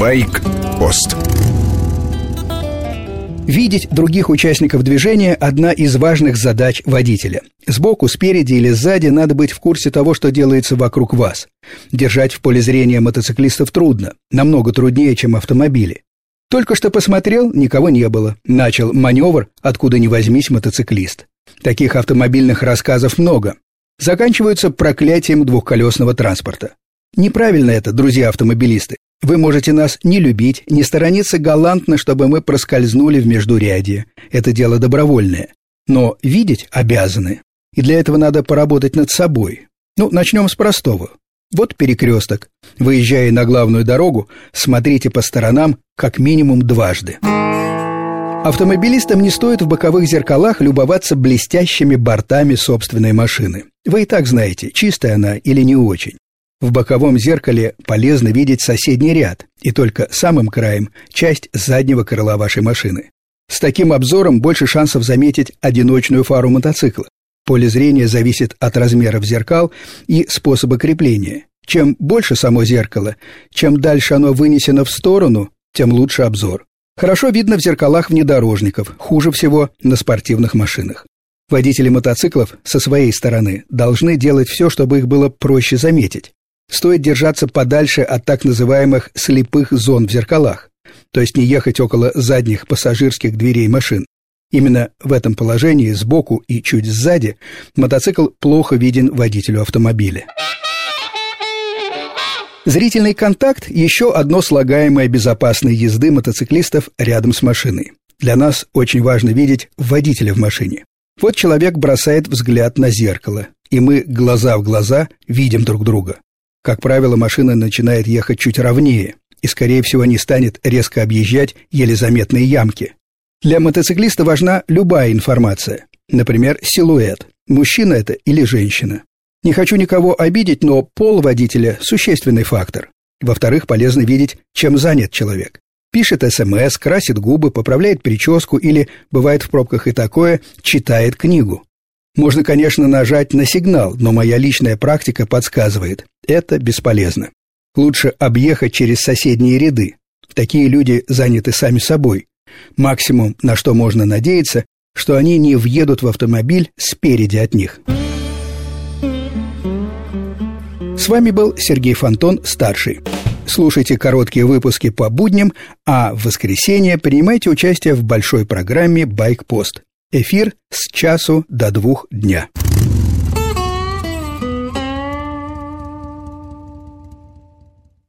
Байк-пост Видеть других участников движения – одна из важных задач водителя. Сбоку, спереди или сзади надо быть в курсе того, что делается вокруг вас. Держать в поле зрения мотоциклистов трудно, намного труднее, чем автомобили. Только что посмотрел, никого не было. Начал маневр, откуда ни возьмись мотоциклист. Таких автомобильных рассказов много. Заканчиваются проклятием двухколесного транспорта. Неправильно это, друзья автомобилисты. Вы можете нас не любить, не сторониться галантно, чтобы мы проскользнули в междурядье. Это дело добровольное. Но видеть обязаны. И для этого надо поработать над собой. Ну, начнем с простого. Вот перекресток. Выезжая на главную дорогу, смотрите по сторонам как минимум дважды. Автомобилистам не стоит в боковых зеркалах любоваться блестящими бортами собственной машины. Вы и так знаете, чистая она или не очень. В боковом зеркале полезно видеть соседний ряд и только самым краем часть заднего крыла вашей машины. С таким обзором больше шансов заметить одиночную фару мотоцикла. Поле зрения зависит от размеров зеркал и способа крепления. Чем больше само зеркало, чем дальше оно вынесено в сторону, тем лучше обзор. Хорошо видно в зеркалах внедорожников, хуже всего на спортивных машинах. Водители мотоциклов со своей стороны должны делать все, чтобы их было проще заметить стоит держаться подальше от так называемых слепых зон в зеркалах, то есть не ехать около задних пассажирских дверей машин. Именно в этом положении сбоку и чуть сзади мотоцикл плохо виден водителю автомобиля. Зрительный контакт – еще одно слагаемое безопасной езды мотоциклистов рядом с машиной. Для нас очень важно видеть водителя в машине. Вот человек бросает взгляд на зеркало, и мы глаза в глаза видим друг друга. Как правило, машина начинает ехать чуть ровнее и, скорее всего, не станет резко объезжать еле заметные ямки. Для мотоциклиста важна любая информация, например, силуэт, мужчина это или женщина. Не хочу никого обидеть, но пол водителя – существенный фактор. Во-вторых, полезно видеть, чем занят человек. Пишет СМС, красит губы, поправляет прическу или, бывает в пробках и такое, читает книгу. Можно, конечно, нажать на сигнал, но моя личная практика подсказывает – это бесполезно. Лучше объехать через соседние ряды. Такие люди заняты сами собой. Максимум, на что можно надеяться, что они не въедут в автомобиль спереди от них. С вами был Сергей Фонтон, старший. Слушайте короткие выпуски по будням, а в воскресенье принимайте участие в большой программе «Байкпост». Эфир с часу до двух дня.